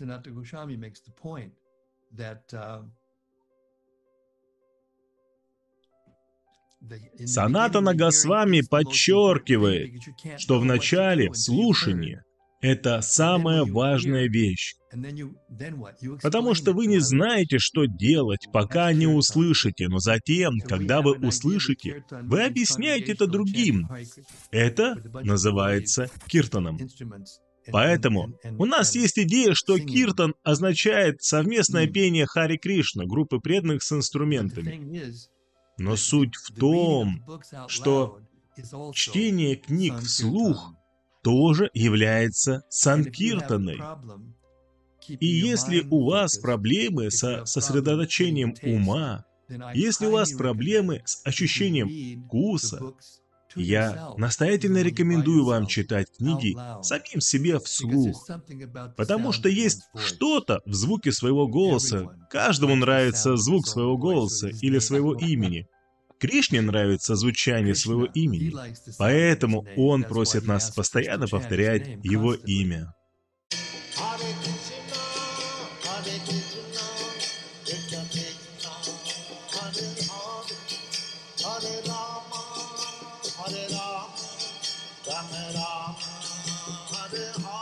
Sanatana Goswami makes the point that uh, Санатана Госвами подчеркивает, что в начале слушание это самая важная вещь, потому что вы не знаете, что делать, пока не услышите, но затем, когда вы услышите, вы объясняете это другим. Это называется киртаном. Поэтому у нас есть идея, что киртан означает совместное пение Хари Кришна, группы преданных с инструментами. Но суть в том, что чтение книг вслух тоже является санкиртаной. И если у вас проблемы со сосредоточением ума, если у вас проблемы с ощущением вкуса, я настоятельно рекомендую вам читать книги самим себе вслух, потому что есть что-то в звуке своего голоса. Каждому нравится звук своего голоса или своего имени. Кришне нравится звучание своего имени, поэтому он просит нас постоянно повторять его имя. Hare Krishna, Hare Krishna, Krishna Hare Rama, Rama Rama, Hare Hare.